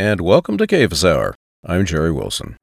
and welcome to Cephas Hour. I'm Jerry Wilson.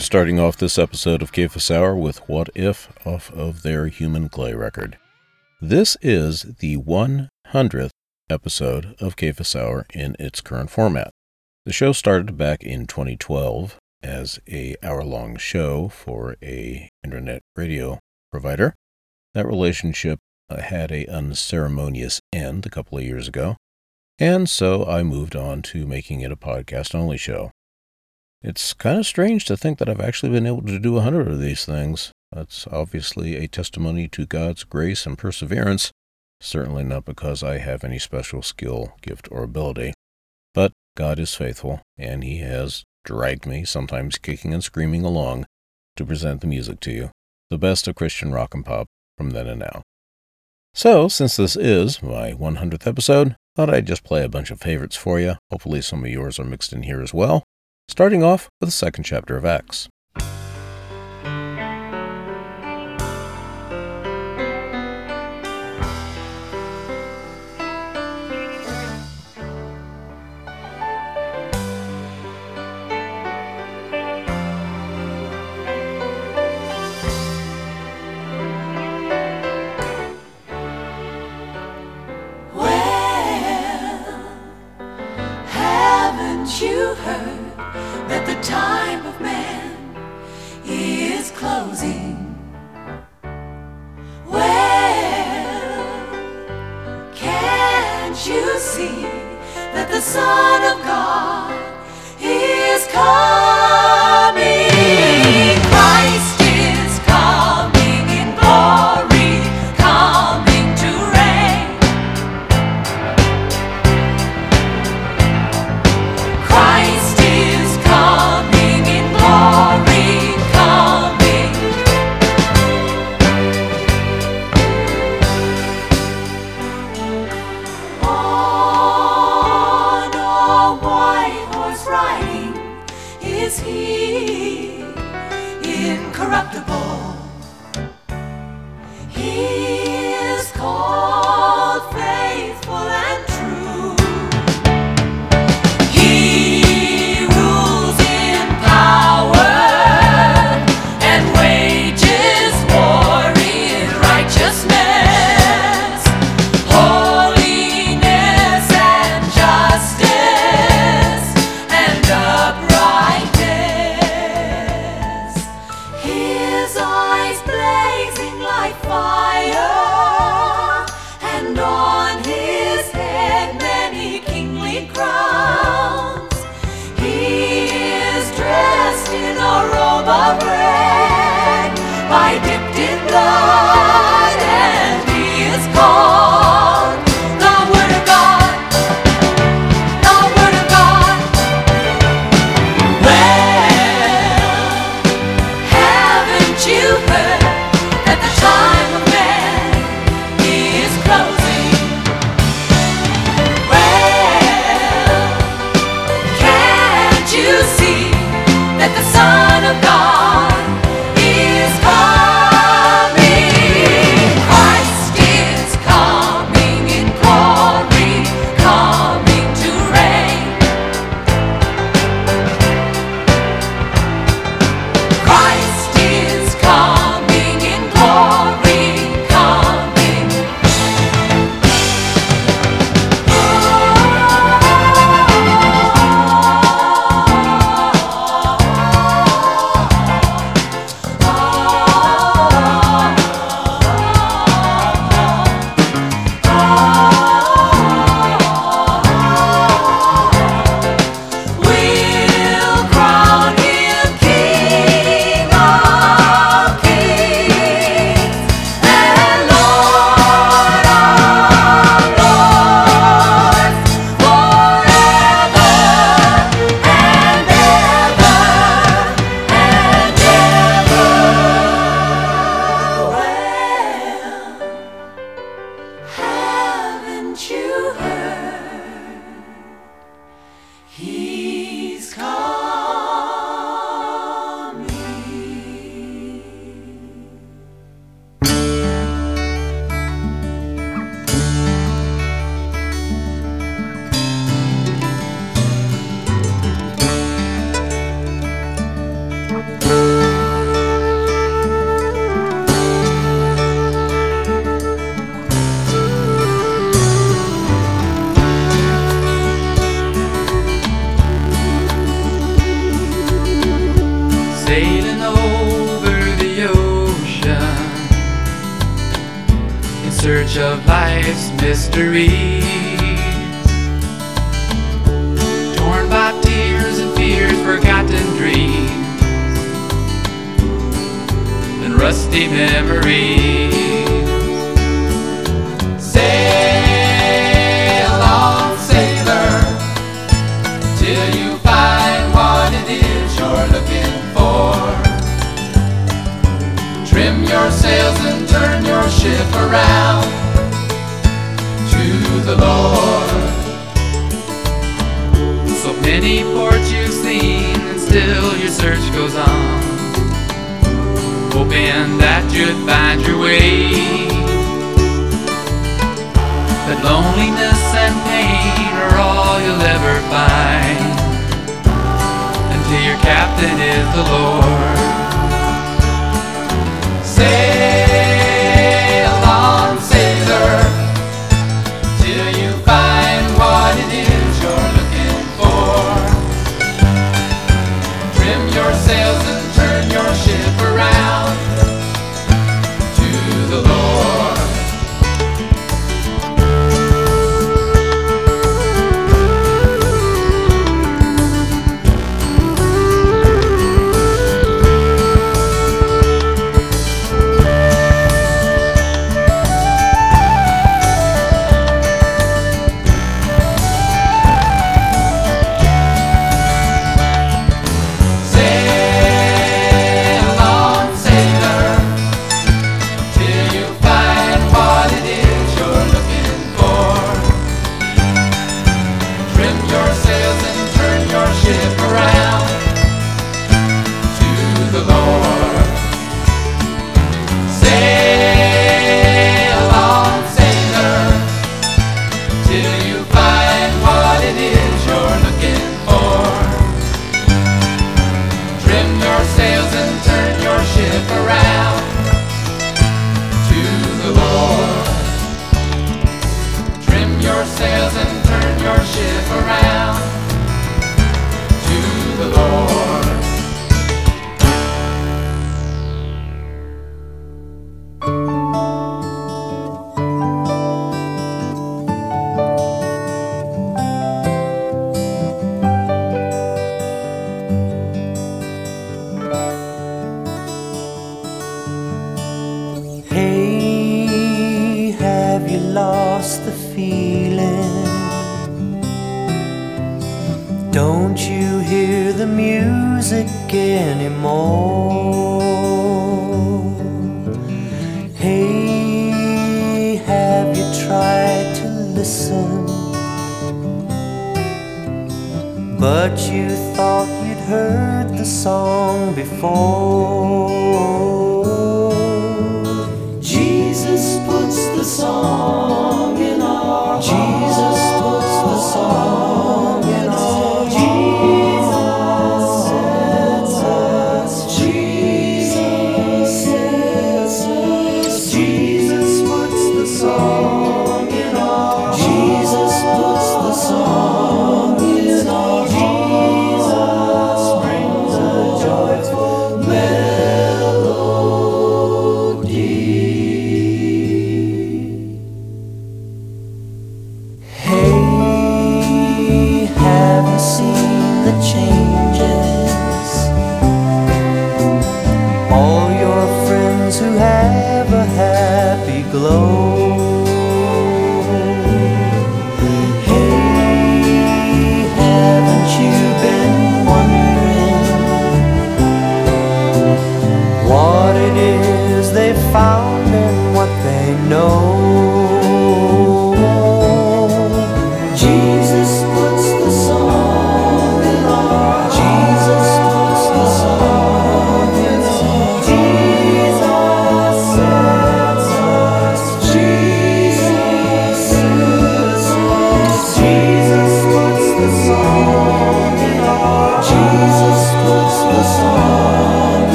Starting off this episode of Cephas Hour with What If off of their Human Clay record. This is the 100th episode of Cephas Hour in its current format. The show started back in 2012 as a hour-long show for a internet radio provider. That relationship uh, had a unceremonious end a couple of years ago, and so I moved on to making it a podcast-only show. It's kind of strange to think that I've actually been able to do a hundred of these things. That's obviously a testimony to God's grace and perseverance, certainly not because I have any special skill, gift, or ability. But God is faithful, and He has dragged me, sometimes kicking and screaming along, to present the music to you, the best of Christian rock and pop from then and now. So, since this is my 100th episode, thought I'd just play a bunch of favorites for you. Hopefully, some of yours are mixed in here as well starting off with the second chapter of Acts. Son of God. He is come. Mysteries.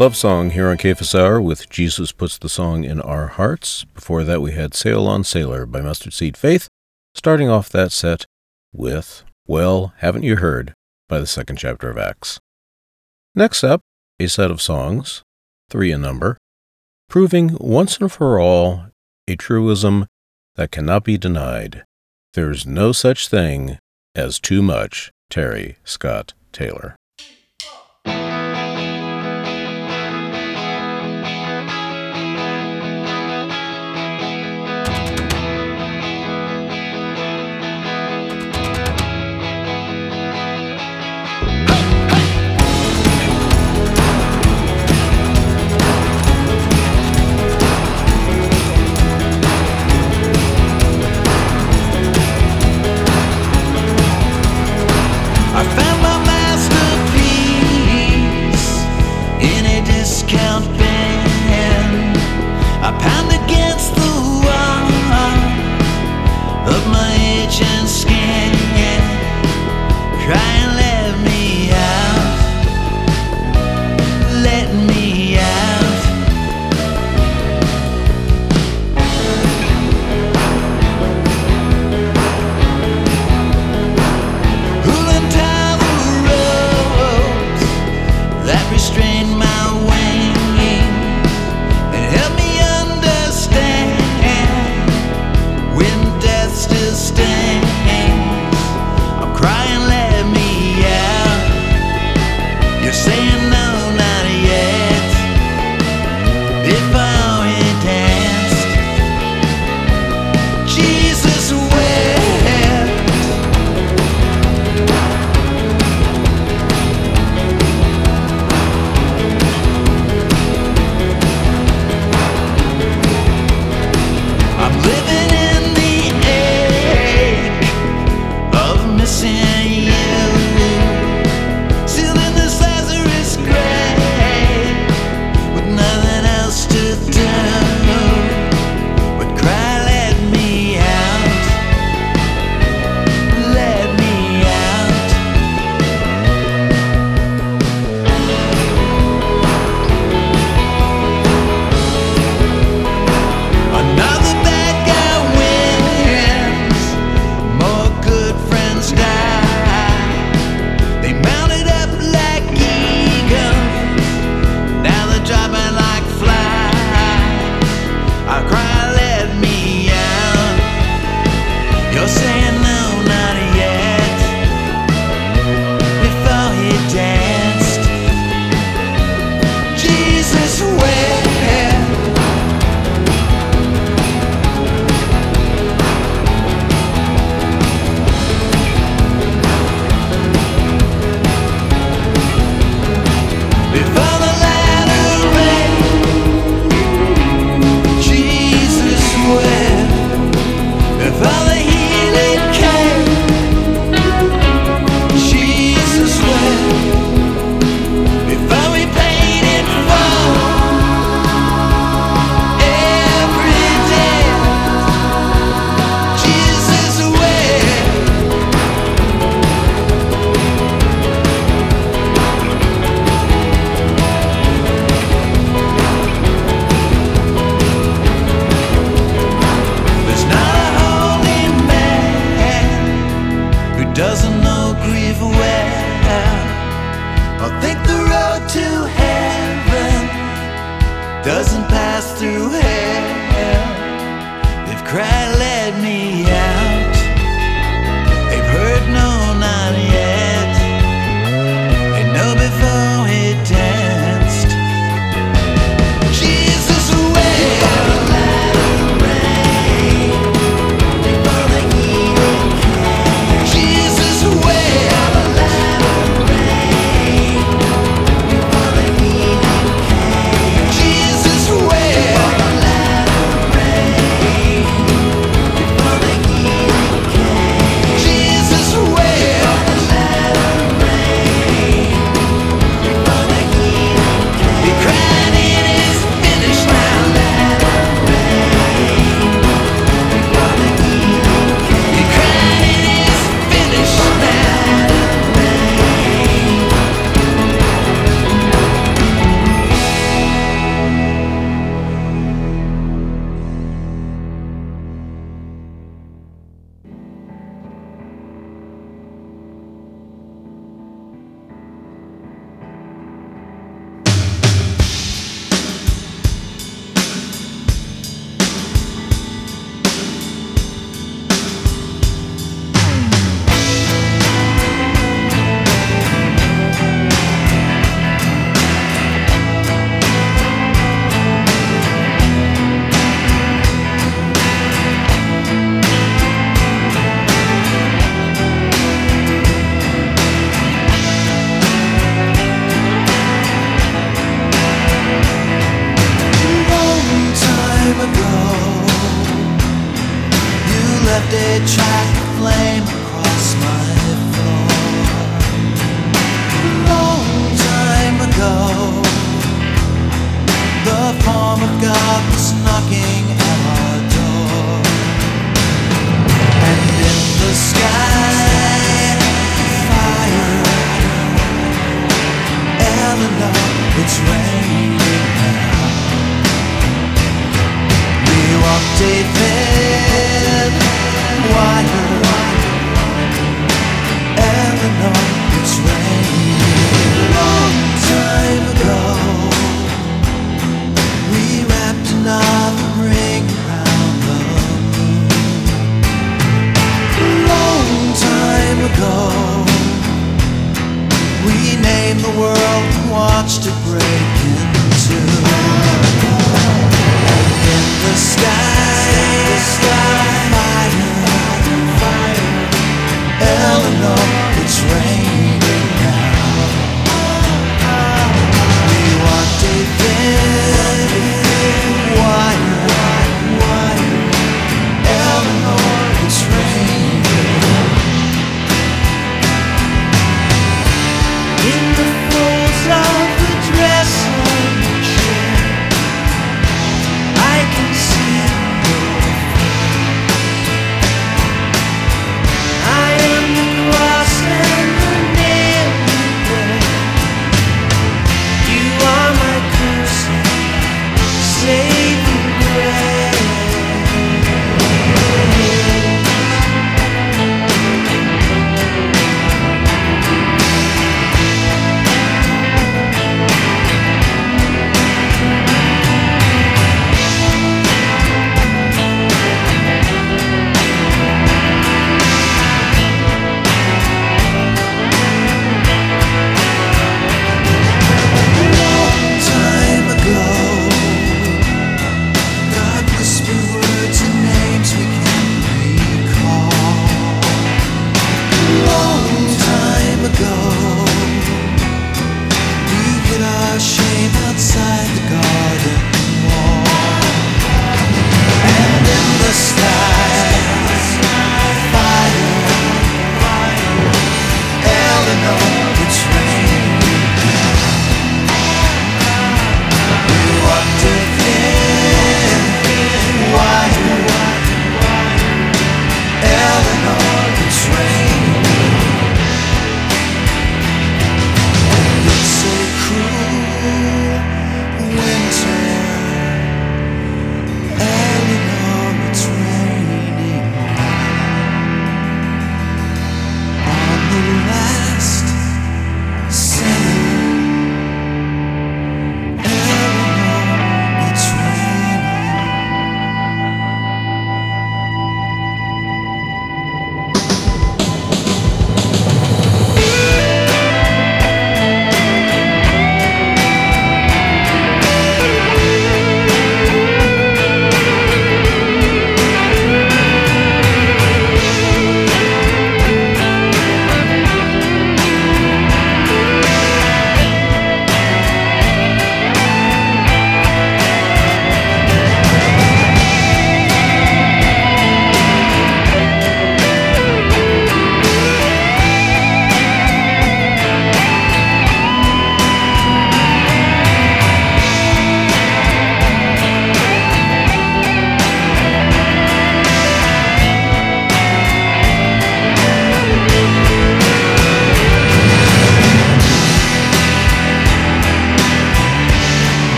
Love Song here on KFS Hour with Jesus Puts the Song in Our Hearts. Before that, we had Sail on Sailor by Mustard Seed Faith, starting off that set with, Well, Haven't You Heard by the second chapter of Acts. Next up, a set of songs, three in number, proving once and for all a truism that cannot be denied. There's no such thing as too much Terry Scott Taylor. understand.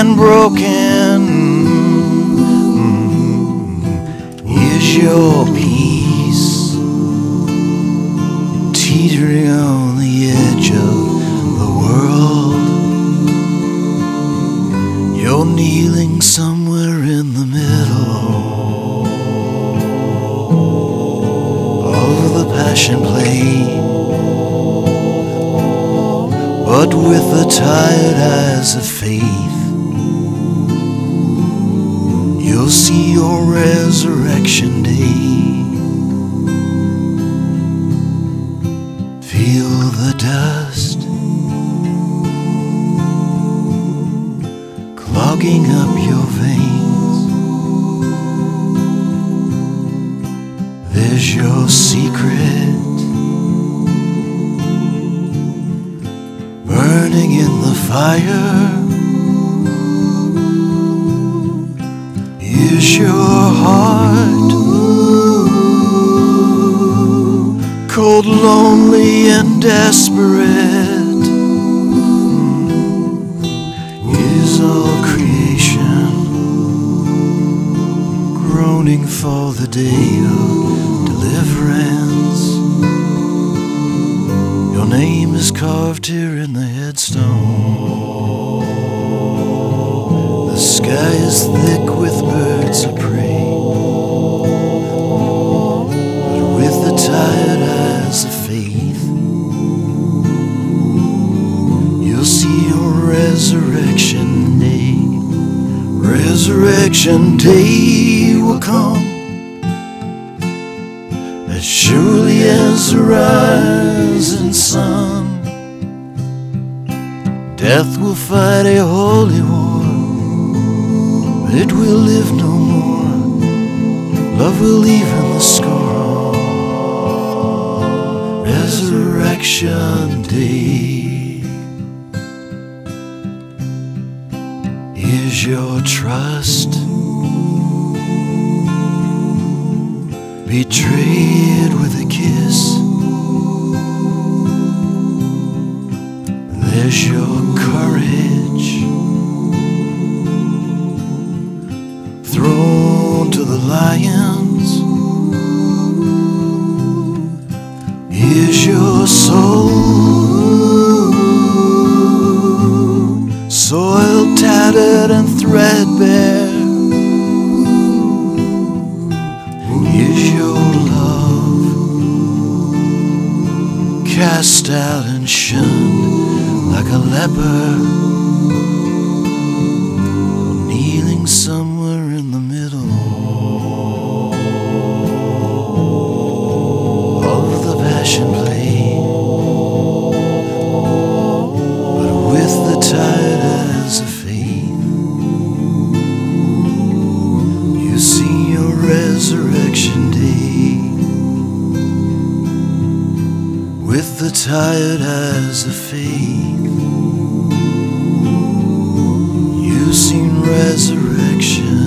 And broken. There's your secret burning in the fire. Is your heart cold, lonely, and desperate? Is all creation groaning for the day of deliverance? Your name is carved here in the headstone. The sky is thick with birds of prey. But with the tired eyes of faith, you'll see your resurrection day. Resurrection day will come rising sun. Death will fight a holy war, it will live no more. Love will even the score. Resurrection Day is your trust betrayed with cast out and shunned like a leper? Kneeling somewhere in the middle of the passion play? Tired eyes of faith, You've seen resurrection.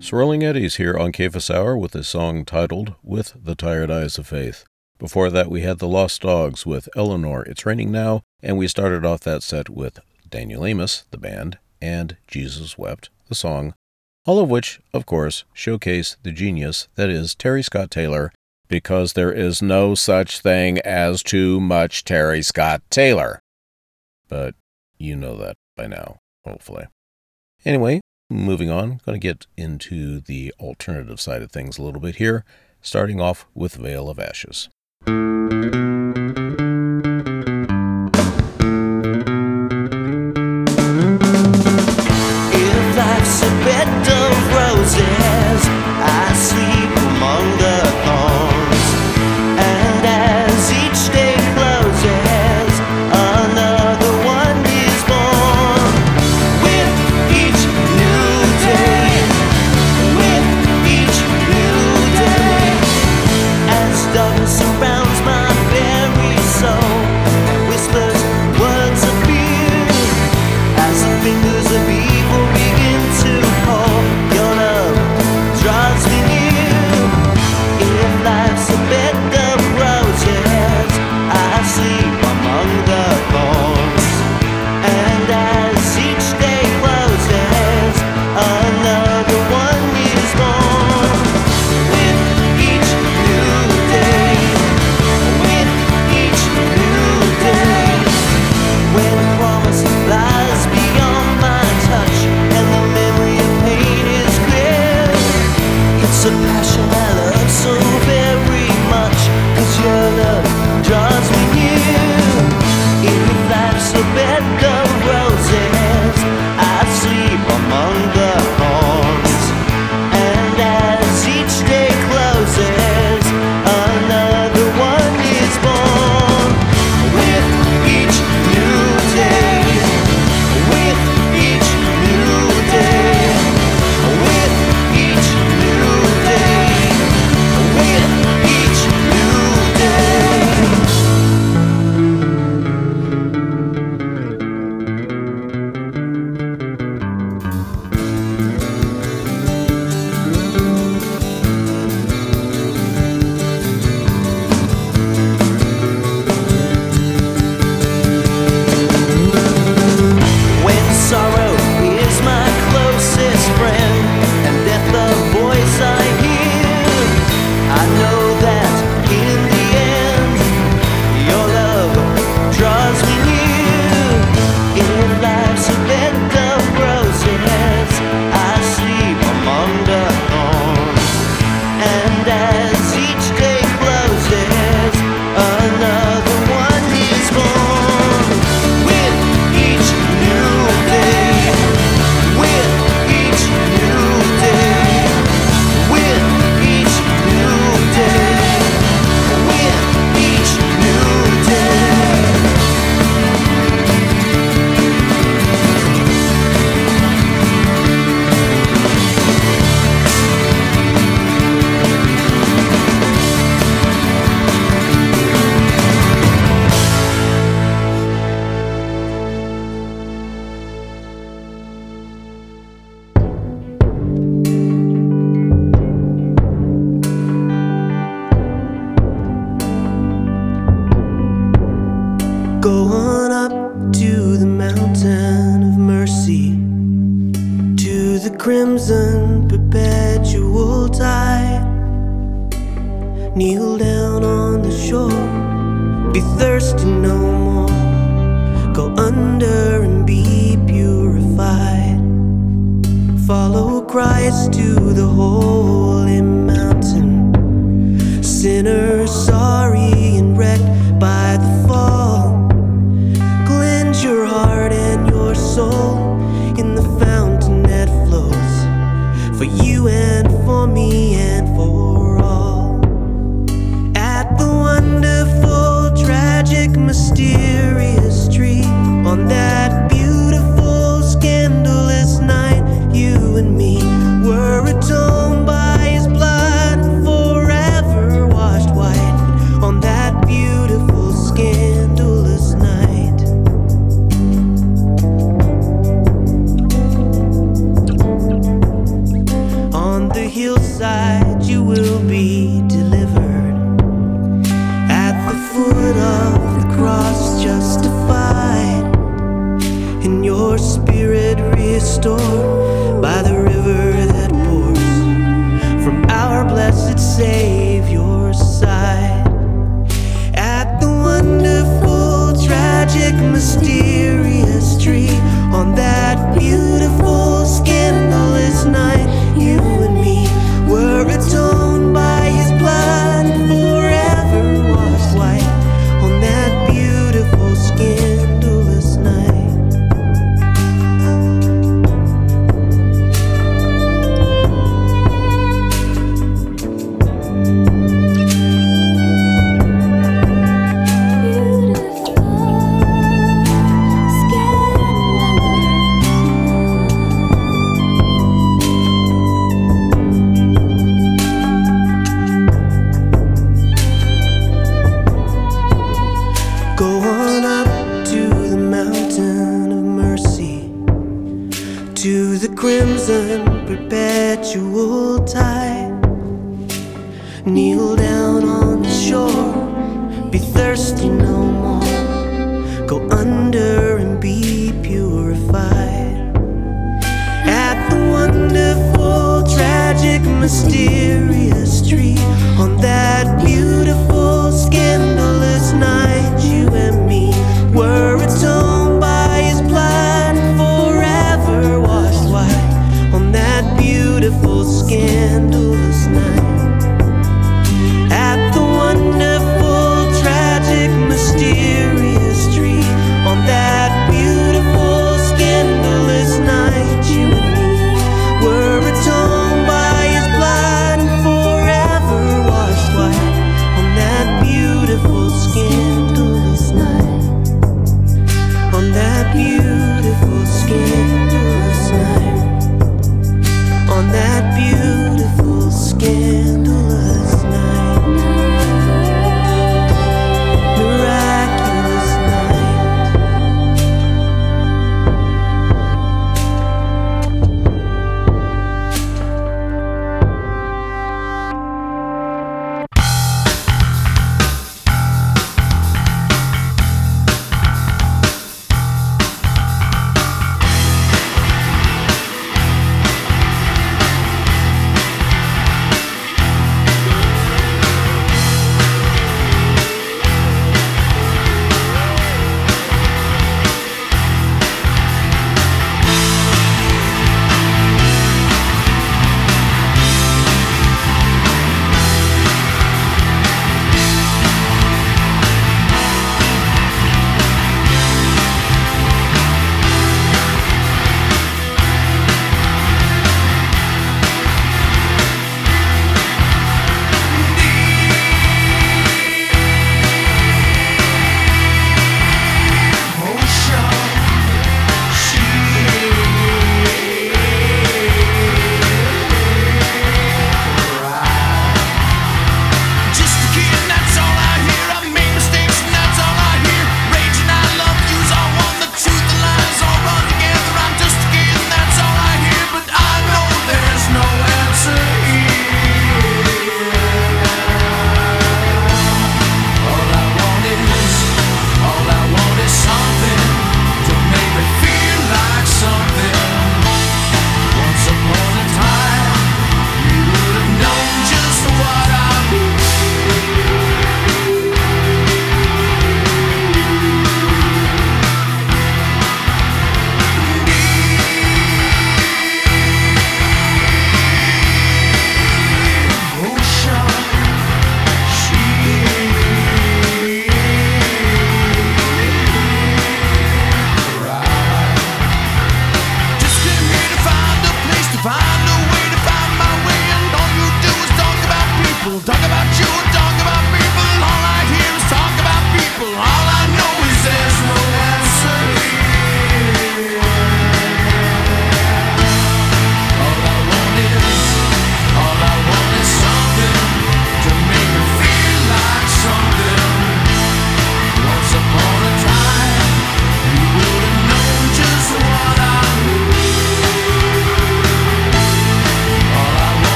Swirling Eddies here on Cephas Hour with a song titled With the Tired Eyes of Faith. Before that, we had the Lost Dogs with Eleanor, It's Raining Now, and we started off that set with Daniel Amos, the band, and Jesus Wept, the song, all of which, of course, showcase the genius that is Terry Scott Taylor, because there is no such thing as too much Terry Scott Taylor. But you know that by now, hopefully. Anyway, moving on, going to get into the alternative side of things a little bit here, starting off with Veil of Ashes.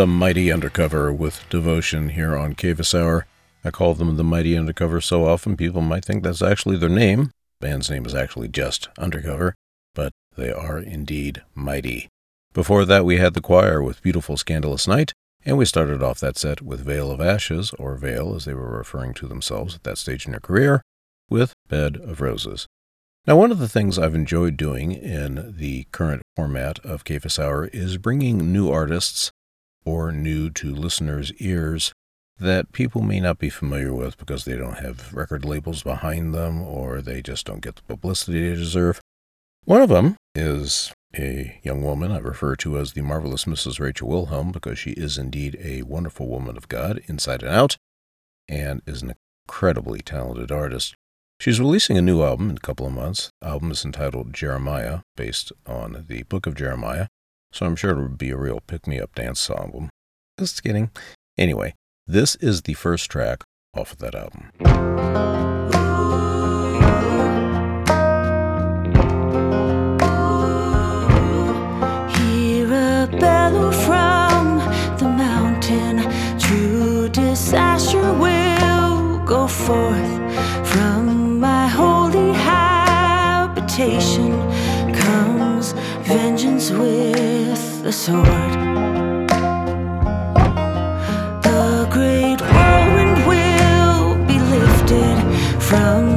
The Mighty Undercover with Devotion here on Cephas Hour. I call them the Mighty Undercover so often people might think that's actually their name. band's name is actually just Undercover, but they are indeed mighty. Before that, we had the choir with Beautiful Scandalous Night, and we started off that set with Veil of Ashes, or Veil as they were referring to themselves at that stage in their career, with Bed of Roses. Now, one of the things I've enjoyed doing in the current format of Cephas Hour is bringing new artists or new to listeners' ears that people may not be familiar with because they don't have record labels behind them or they just don't get the publicity they deserve. One of them is a young woman I refer to as the marvelous Mrs. Rachel Wilhelm because she is indeed a wonderful woman of God inside and out and is an incredibly talented artist. She's releasing a new album in a couple of months. The album is entitled Jeremiah, based on the book of Jeremiah, so I'm sure it would be a real pick me up dance album. Just kidding. Anyway, this is the first track off of that album. Bellow from the mountain. True disaster will go forth from my holy habitation. Comes vengeance with the sword. The great whirlwind will be lifted from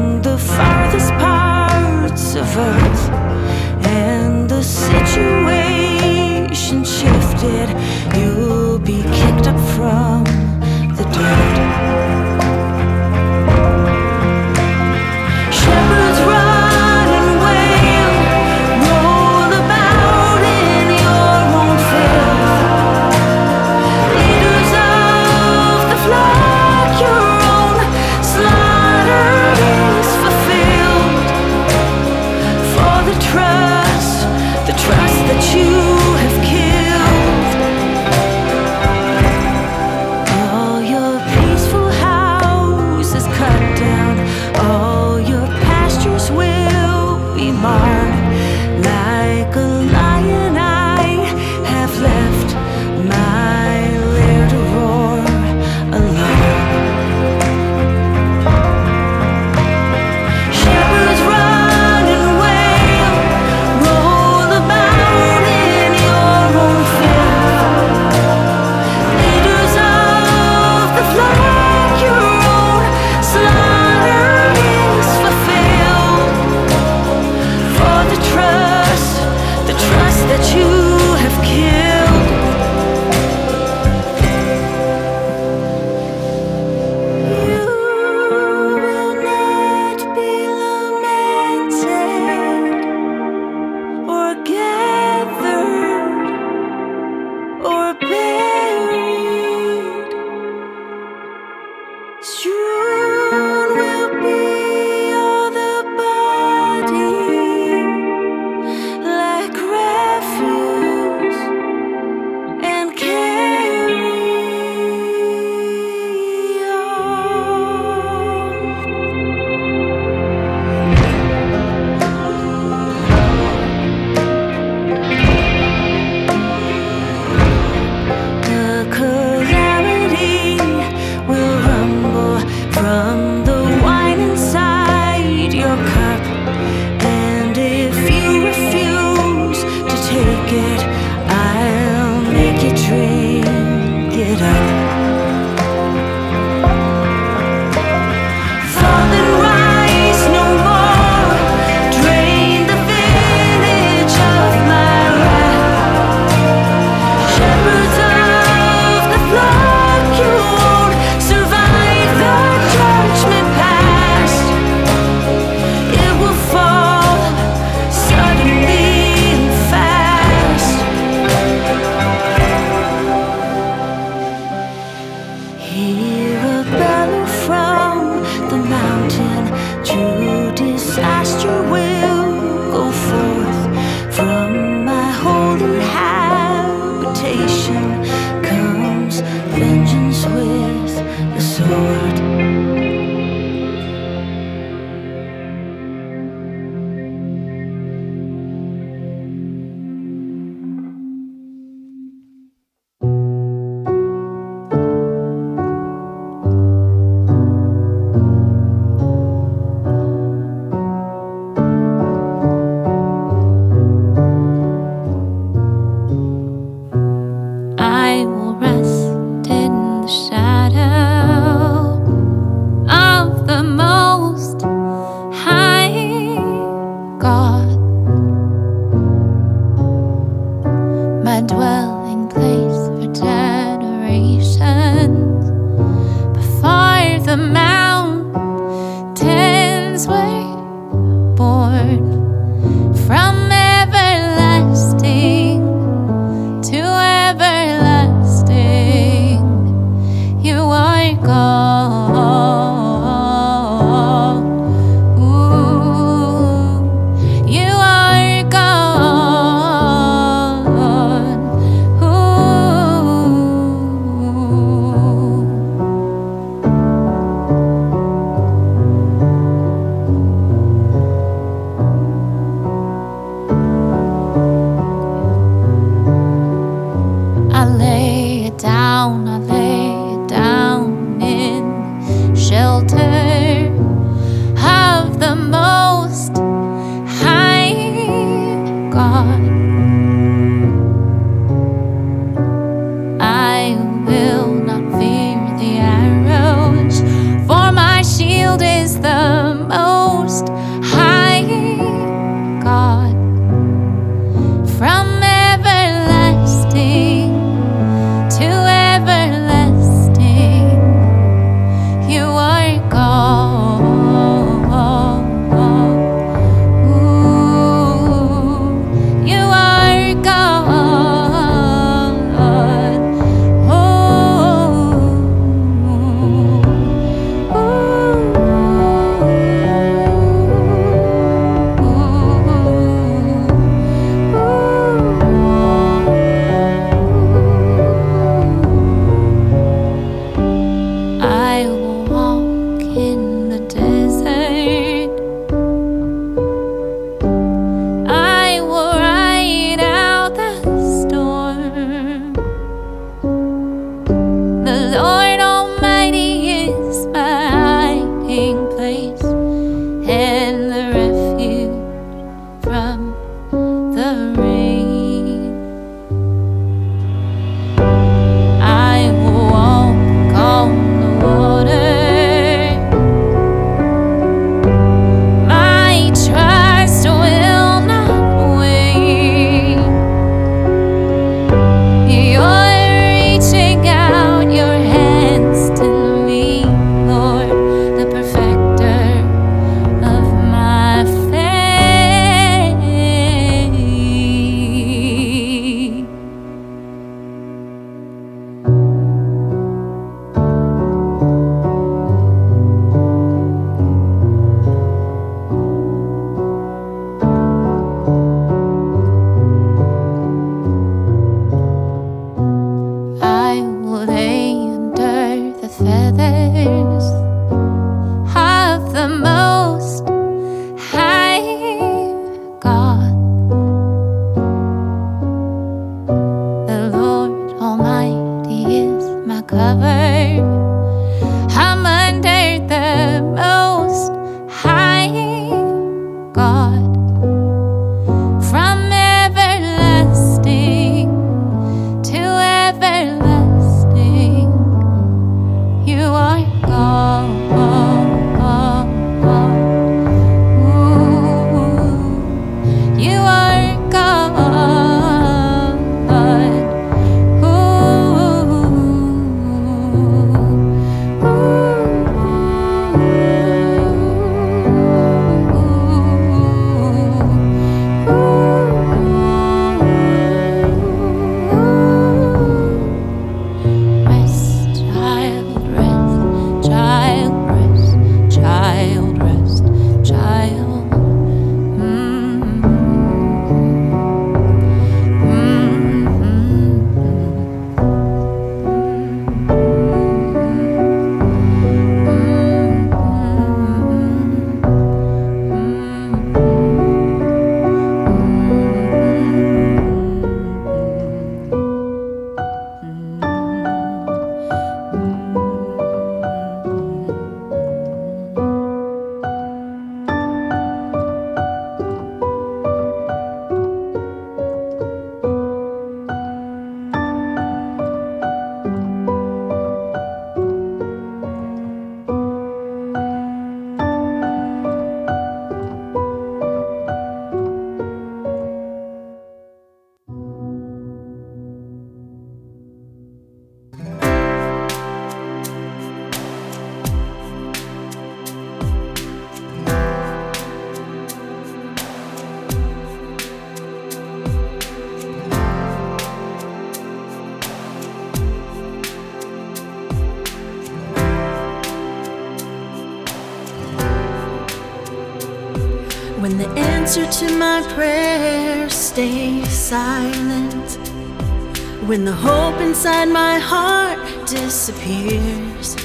When the hope inside my heart disappears.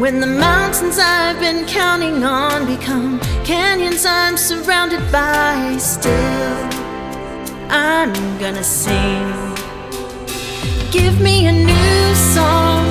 When the mountains I've been counting on become canyons I'm surrounded by, still I'm gonna sing. Give me a new song.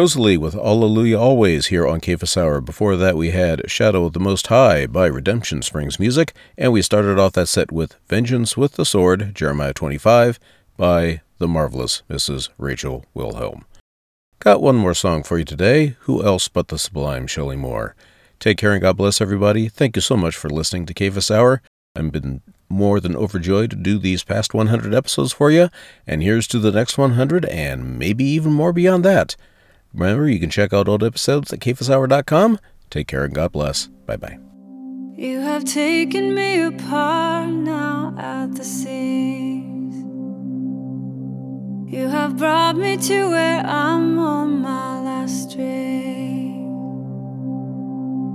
Rosalie with Alleluia Always here on Cephas Hour. Before that, we had Shadow of the Most High by Redemption Springs Music, and we started off that set with Vengeance with the Sword, Jeremiah 25, by the marvelous Mrs. Rachel Wilhelm. Got one more song for you today. Who else but the sublime Shelley Moore? Take care and God bless everybody. Thank you so much for listening to Cephas Hour. I've been more than overjoyed to do these past 100 episodes for you, and here's to the next 100 and maybe even more beyond that. Remember, you can check out old episodes at cephashour.com. Take care and God bless. Bye bye. You have taken me apart now at the seams. You have brought me to where I'm on my last string,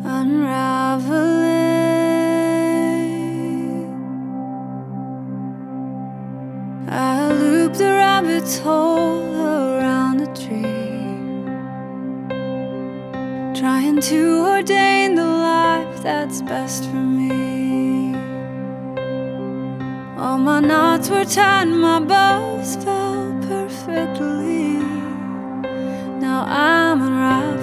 unraveling. I loop the rabbit's hole trying to ordain the life that's best for me. All my knots were tied, my bows fell perfectly. Now I'm unraveling.